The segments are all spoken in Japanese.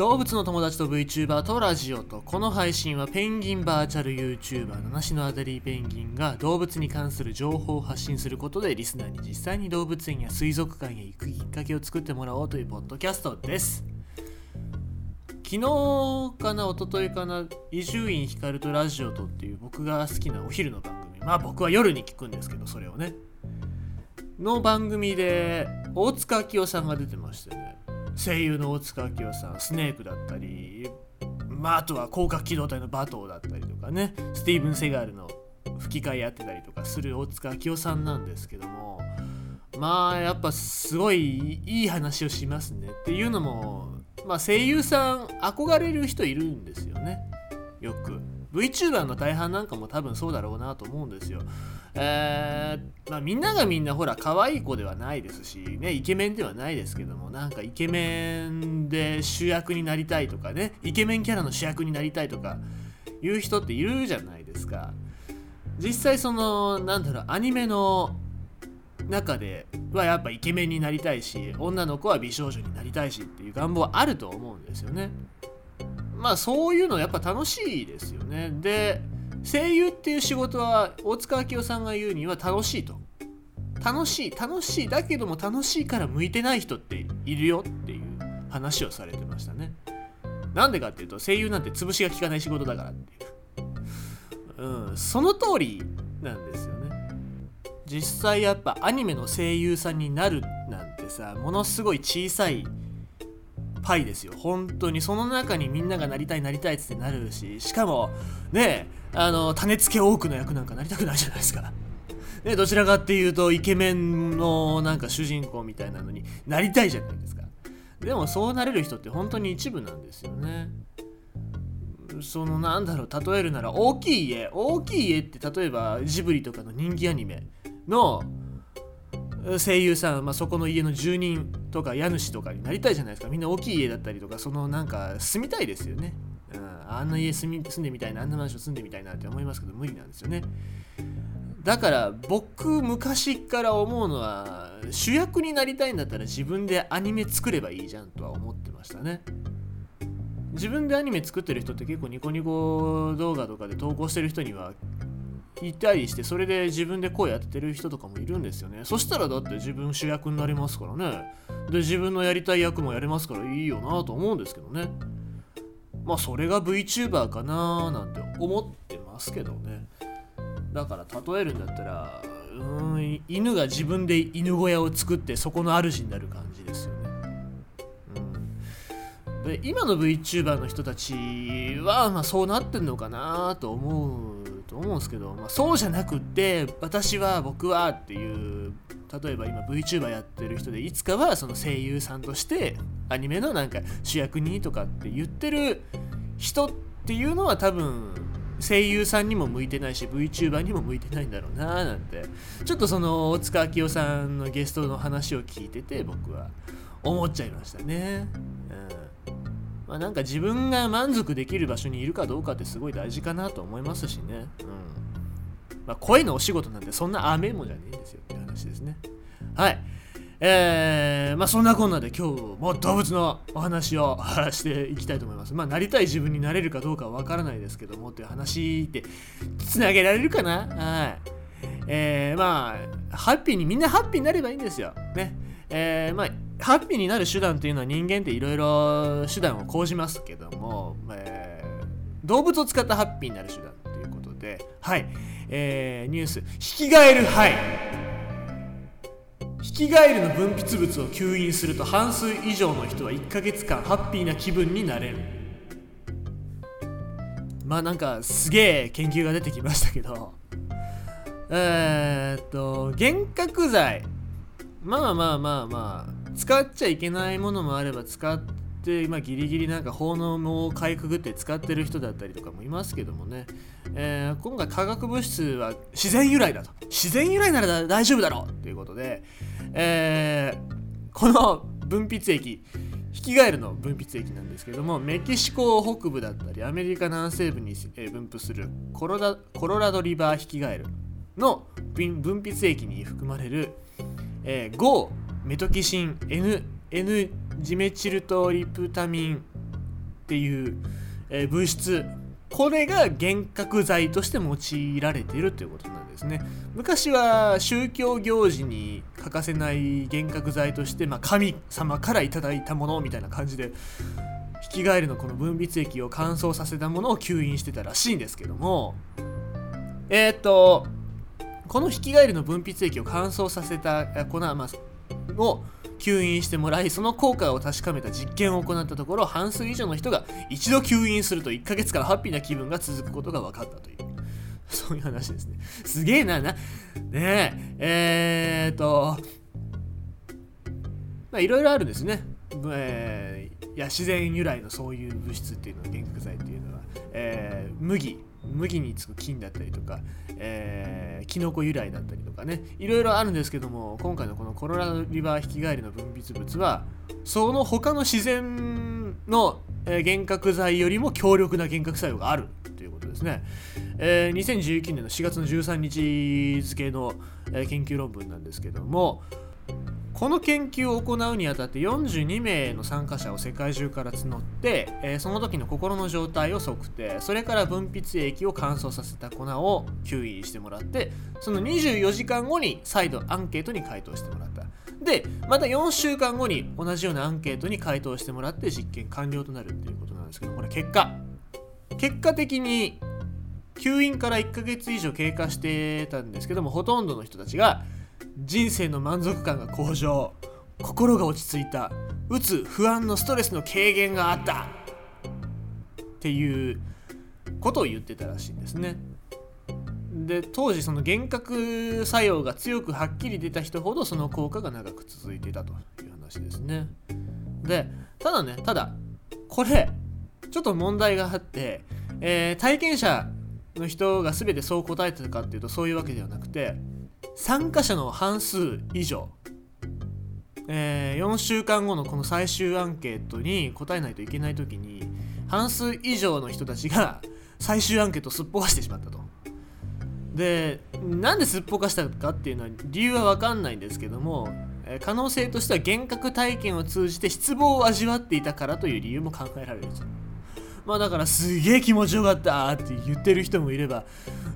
動物の友達と VTuber とラジオとこの配信はペンギンバーチャル YouTuber 七種のアデリーペンギンが動物に関する情報を発信することでリスナーに実際に動物園や水族館へ行くきっかけを作ってもらおうというポッドキャストです。昨日かな一昨日かな伊集院光とラジオとっていう僕が好きなお昼の番組。まあ僕は夜に聞くんですけどそれをね。の番組で大塚明夫さんが出てましてね。声優の大塚明夫さんスネークだったり、まあ、あとは広角機動隊のバトーだったりとかねスティーブン・セガールの吹き替えやってたりとかする大塚明夫さんなんですけどもまあやっぱすごいいい話をしますね。っていうのも、まあ、声優さん憧れる人いるんですよね。よく。VTuber の大半なんかも多分そうだろうなと思うんですよ。えまあ、みんながみんなほら可愛い子ではないですし、ね、イケメンではないですけどもなんかイケメンで主役になりたいとかねイケメンキャラの主役になりたいとかいう人っているじゃないですか。実際そのなんだろうアニメの中ではやっぱイケメンになりたいし女の子は美少女になりたいしっていう願望はあると思うんですよね。まあそういうのやっぱ楽しいですよね。で声優っていう仕事は大塚明夫さんが言うには楽しいと。楽しい楽しいだけども楽しいから向いてない人っているよっていう話をされてましたね。なんでかっていうと声優なんて潰しが効かない仕事だからっていう。うんその通りなんですよね。実際やっぱアニメの声優さんになるなんてさものすごい小さいパイですよ。本当にその中にみんながなりたいなりたいってなるししかもねあの種付け多くの役なんかなりたくないじゃないですか。ねどちらかっていうとイケメンのなんか主人公みたいなのになりたいじゃないですか。でもそうなれる人って本当に一部なんですよね。そのなんだろう例えるなら大きい家大きい家って例えばジブリとかの人気アニメの声優さん、まあ、そこの家の住人とか家主とかになりたいじゃないですか。みんな大きい家だったりとかそのなんか住みたいですよね、うん、あんな家住み住んでみたいなあんなマンション住んでみたいなって思いますけど無理なんですよね。だから僕昔から思うのは主役になりたいんだったら自分でアニメ作ればいいじゃんとは思ってましたね。自分でアニメ作ってる人って結構ニコニコ動画とかで投稿してる人にはいたりしてそれで自分で声当ててる人とかもいるんですよね。そしたらだって自分主役になりますからね。で自分のやりたい役もやれますからいいよなと思うんですけどね。まあそれが VTuber かななんて思ってますけどね。だから例えるんだったらうん犬が自分で犬小屋を作ってそこの主になる感じですよね、うん、で今の VTuber の人たちはまあそうなってんのかなと思うと思うんですけど、まあ、そうじゃなくって私は僕はっていう例えば今 VTuber やってる人でいつかはその声優さんとしてアニメのなんか主役にとかって言ってる人っていうのは多分声優さんにも向いてないし VTuber にも向いてないんだろうななんてちょっとその大塚明夫さんのゲストの話を聞いてて僕は思っちゃいましたね。うんまあ、なんか自分が満足できる場所にいるかどうかってすごい大事かなと思いますしね。うんまあ、声のお仕事なんてそんな雨もじゃねえんですよって話ですね。はい。えー、まあそんなこんなで今日も動物のお話をしていきたいと思います。まあなりたい自分になれるかどうかはわからないですけどもっていう話ってつなげられるかな？はい。えー、まあハッピーにみんなハッピーになればいいんですよ。ね。えー、まあハッピーになる手段っていうのは人間っていろいろ手段を講じますけども、えー、動物を使ったハッピーになる手段ということで、はい、えー、ニュース、ヒキガエルハイ。ヒキガエルの分泌物を吸引すると半数以上の人は1ヶ月間ハッピーな気分になれる。まあなんかすげえ研究が出てきましたけど、えー、っと、幻覚剤。まあまあまあまあ、使っちゃいけないものもあれば使って、まあ、ギリギリなんか法のをかいくぐって使ってる人だったりとかもいますけどもね、えー、今回化学物質は自然由来だと。自然由来なら大丈夫だろうということで、えー、この分泌液ヒキガエルの分泌液なんですけどもメキシコ北部だったりアメリカ南西部に分布するコロラコロラドリバーヒキガエルの分泌液に含まれる、えー、メトキシン N, N ジメチルトリプタミンっていう、えー物質。これが幻覚剤として用いられているということなんですね。昔は宗教行事に欠かせない幻覚剤として、まあ、神様からいただいたものみたいな感じでヒキガエルのこの分泌液を乾燥させたものを吸引してたらしいんですけどもえー、っとこのヒキガエルの分泌液を乾燥させたあ粉、まあ、を吸引してもらいその効果を確かめた実験を行ったところ半数以上の人が一度吸引すると1ヶ月間ハッピーな気分が続くことが分かったというそういう話ですねすげえななねええー、っとまあいろいろあるんですね、えーいや自然由来のそういう物質っていうのは幻覚剤っていうのは、えー麦麦につく菌だったりとか、えー、キノコ由来だったりとかね。いろいろあるんですけども今回のこのコロラリバーヒキガエルの分泌物はその他の自然の、え幻覚剤よりも強力な幻覚作用があるということですね、えー2019年の4月の13日付の、え研究論文なんですけどもこの研究を行うにあたって42名の参加者を世界中から募って、えーその時の心の状態を測定それから分泌液を乾燥させた粉を吸引してもらってその24時間後に再度アンケートに回答してもらった。でまた4週間後に同じようなアンケートに回答してもらって実験完了となるっていうことなんですけどこれ結果。結果的に吸引から1ヶ月以上経過してたんですけどもほとんどの人たちが人生の満足感が向上。心が落ち着いた。うつ不安のストレスの軽減があった。っていうことを言ってたらしいんですね。で当時その幻覚作用が強くはっきり出た人ほどその効果が長く続いていたという話ですね。でただねただこれちょっと問題があって、えー体験者の人が全てそう答えてたかっていうとそういうわけではなくて参加者の半数以上、え4週間後のこの最終アンケートに答えないといけない時に半数以上の人たちが 最終アンケートをすっぽかしてしまったと。でなんですっぽかしたかっていうのは理由は分かんないんですけども、可能性としては幻覚体験を通じて失望を味わっていたからという理由も考えられるんですよまあだからすげえ気持ちよかったって言ってる人もいれば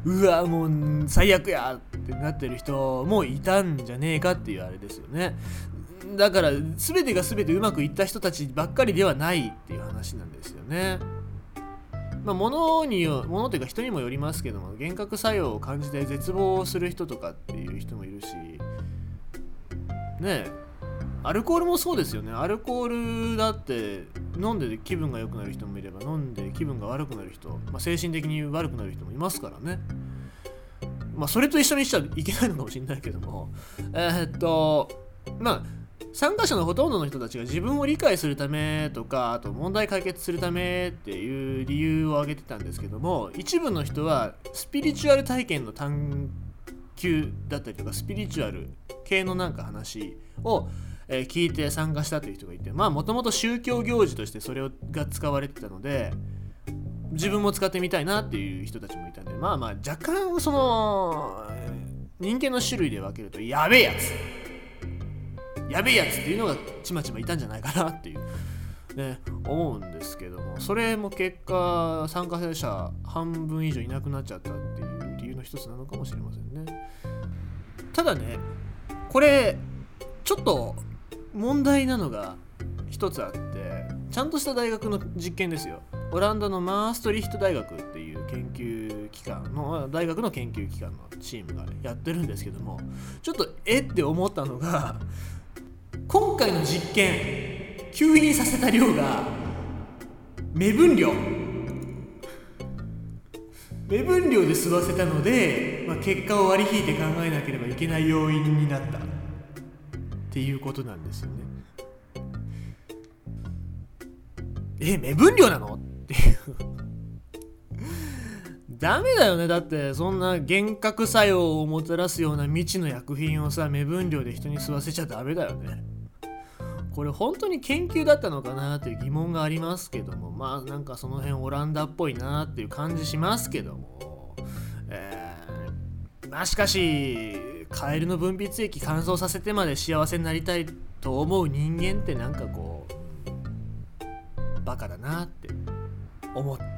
うわもう最悪やってなってる人もいたんじゃねえかっていうあれですよね。だから全てが全てうまくいった人たちばっかりではないっていう話なんですよね。まあ物によ物というか人にもよりますけども幻覚作用を感じて絶望する人とかっていう人もいるしねえアルコールもそうですよね。アルコールだって飲んで気分が良くなる人もいれば飲んで気分が悪くなる人、まあ、精神的に悪くなる人もいますからね。まあそれと一緒にしちゃいけないのかもしれないけどもえーっとまあ参加者のほとんどの人たちが自分を理解するためとかあと問題解決するためっていう理由を挙げてたんですけども一部の人はスピリチュアル体験の探求だったりとかスピリチュアル系のなんか話を、えー聞いて参加したという人がいてまあもともと宗教行事としてそれをが使われてたので自分も使ってみたいなっていう人たちもいたんでまあまあ若干その人間の種類で分けるとやべえやつやべえやつっていうのがちまちまいたんじゃないかなっていう、ね、思うんですけどもそれも結果参加者半分以上いなくなっちゃったっていう理由の一つなのかもしれませんね。ただねこれちょっと問題なのが一つあってちゃんとした大学の実験ですよ。オランダのマーストリヒト大学っていう研究機関の大学の研究機関のチームがやってるんですけどもちょっとえって思ったのが今回の実験吸引させた量が目分量。目分量で吸わせたので、まあ、結果を割り引いて考えなければいけない要因になった。っていうことなんですよね。え目分量なの？っていう。ダメだよね。だってそんな幻覚作用をもたらすような未知の薬品をさ目分量で人に吸わせちゃダメだよね。これ本当に研究だったのかなっていう疑問がありますけども。まあなんかその辺オランダっぽいなっていう感じしますけども。えーまあしかしカエルの分泌液乾燥させてまで幸せになりたいと思う人間ってなんかこうバカだなって思って